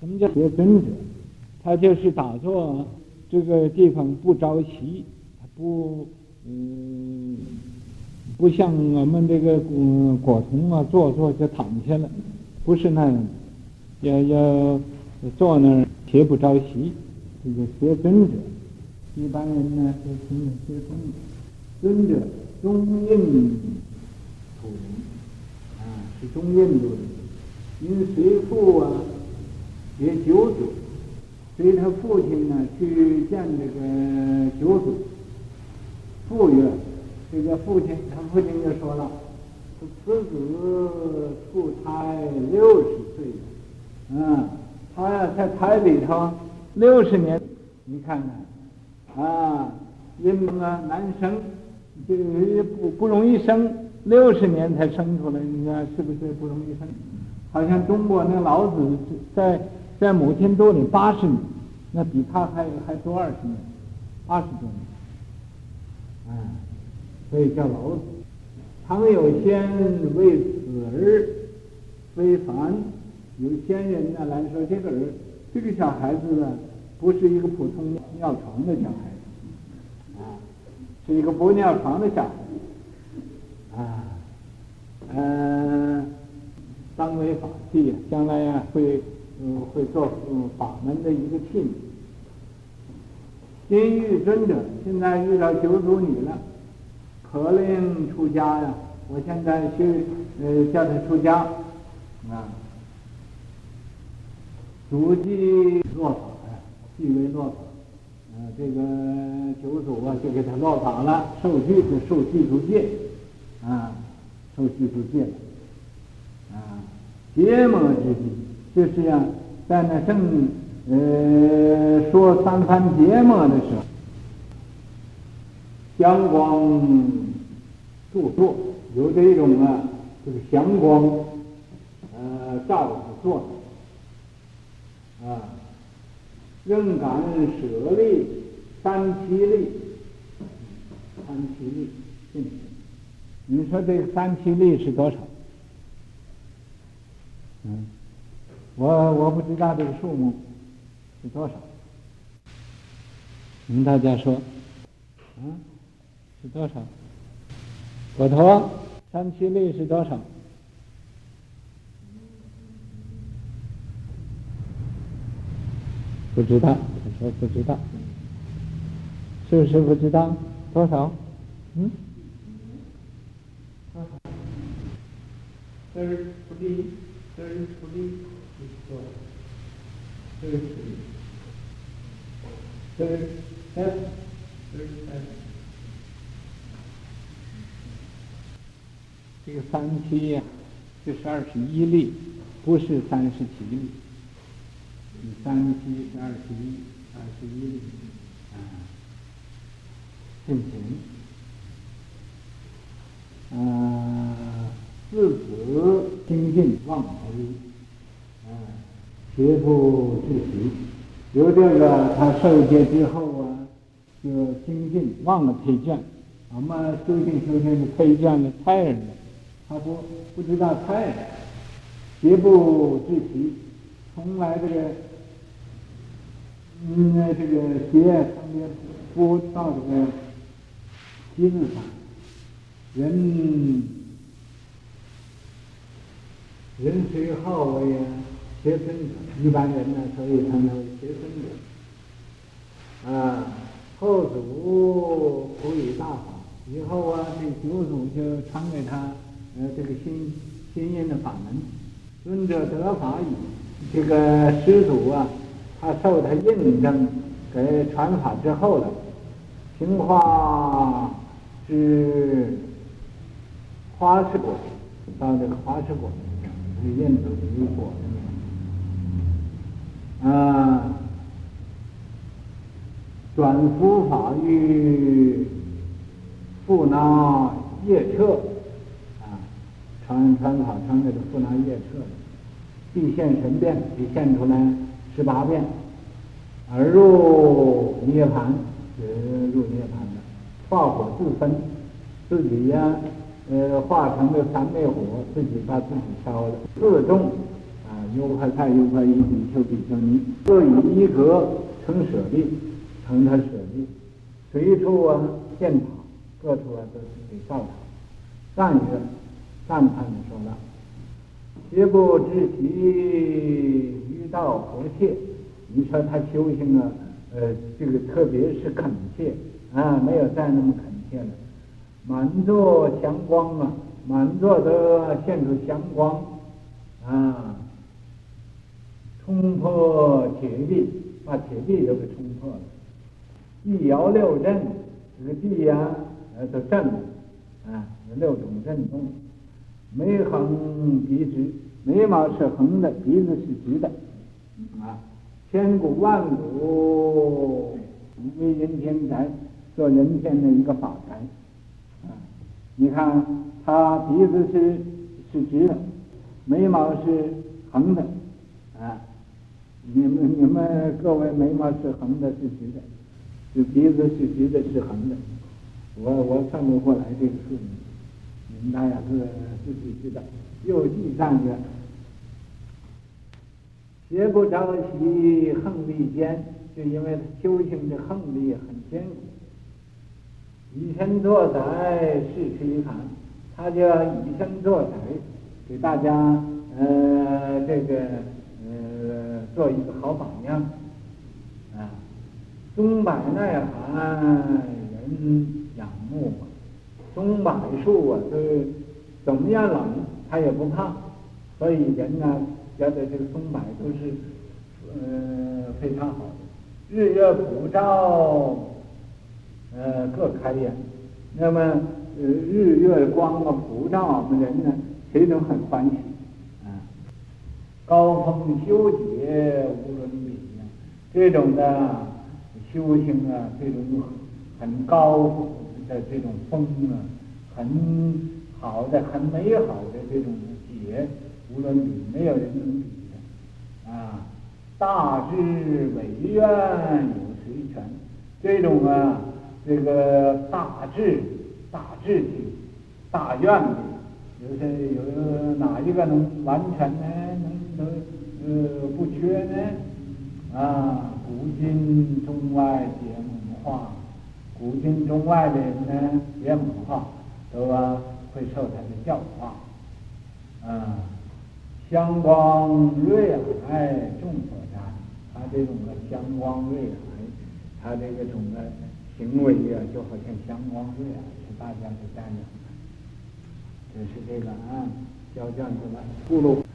什么叫学尊者？他就是打坐这个地方不着席，他不嗯，不像我们这个嗯果童啊，坐坐就躺下了，不是那样的，要要坐那儿学不着席，这个学尊者。一般人呢，就称学尊者，尊者中印土人啊，是中印度人。因随父啊，学九祖，随他父亲呢去见这个九祖。父曰：“这个父亲，他父亲就说了，说此子出胎六十岁，嗯，他呀在胎里头六十年，你看看，啊，因啊难生，这个不不容易生，六十年才生出来，你看是不是不容易生？”好像中国那老子在在母亲肚里八十年，那比他还还多二十年，二十多年，啊，所以叫老子。常有先为此儿非凡，有先人呢来说这个儿这个小孩子呢，不是一个普通尿床的小孩子，啊，是一个不尿床的小孩子，啊，嗯。当为法器，将来呀会嗯会做法门的一个器皿。今遇尊者，现在遇到九祖你了，可令出家呀？我现在去呃叫他出家啊。祖迹落法呀，即为落法。啊，这个九祖啊就给他落法了，受具就受具足戒啊，受具足戒。啊，结魔之地，就是呀，在那正呃说三番结魔的时候，祥光著作，有这种啊，这个祥光呃照着做啊，任感舍利三七力，三七力，你说这三七力是多少？嗯，我我不知道这个数目是多少。你们大家说，嗯，是多少？佛陀三七力是多少？不知道，他说不知道，是不是不知道？多少？嗯？多少？这是不第一。这是土地，对，这是，这是三，这是三，这个三七呀，这是二十一力，不是三十七力。三七是二十一，二十一力，啊，进行，啊。自此精进忘归，啊，学不至习。由这个他受戒之后啊，就精进忘了推荐。我们修行修行是推荐的差人的，他不不知道差人，学不至习，从来这个嗯这个学从来不到这个心上，人。人虽好为学生，一般人呢，所以称他为学生者。啊，后祖普以大法，以后啊，这九祖就传给他呃这个新新印的法门。尊者得法已，这个师祖啊，他受他印证给传法之后了，平化至花赤果，到这个花赤果。是印度的一国啊，转伏法于富那夜彻啊，传传法传那个富那夜彻，必现神变，必现出来十八变，而入涅槃，是入涅槃的，化火自焚，自己呀。呃，化成了三昧火，自己把自己烧了。自重啊，优婆塞优婆夷比丘比丘尼，各以一格成舍利，成他舍利，随处啊建塔，各处啊都是给造塔，赞曰，赞叹的说了，皆不知其于道何切？你说他修行啊，呃，这个特别是恳切啊，没有再那么恳切了。满座祥光啊，满座都现出祥光啊，冲破铁壁，把铁壁都给冲破了。地摇六震，这个地呀，呃，都震啊，有六种震动。眉横鼻直，眉毛是横的，鼻子是直的啊。千古万古为人天才，做人间的一个法台。你看，他鼻子是是直的，眉毛是横的，啊，你们你们各位眉毛是横的，是直的，是鼻子是直的，是横的，我我算不过来这个数，你们大家是自己知道。又记上去，邪不着急横利坚，就因为他修行的横利很坚固。以身作则，示摧残，他就要以身作则，给大家呃这个呃做一个好榜样。松柏耐寒，人仰慕；松柏树啊，是怎么样冷，它也不怕。所以人呢，觉得这个松柏都是呃非常好的。日月普照。呃，各开颜，那么呃日月光啊普照我们人呢，谁都很欢喜啊。高峰修解无伦比呀，这种的修行啊，这种很高的这种风啊，很好的、很美好的这种节无论比，没有人能比的啊。大智伟愿有谁全？这种啊。这个大智、大智的、大愿的，有些有哪一个能完全呢？能能呃不缺呢？啊，古今中外皆蒙化，古今中外的人呢，也蒙化，都啊会受他的教化。啊，香光瑞海众所瞻，他这种的香光瑞海，他这个种的。行为呀，就好像香光瑞啊，是大家的赞扬。这是这个啊，交卷子了，咕噜。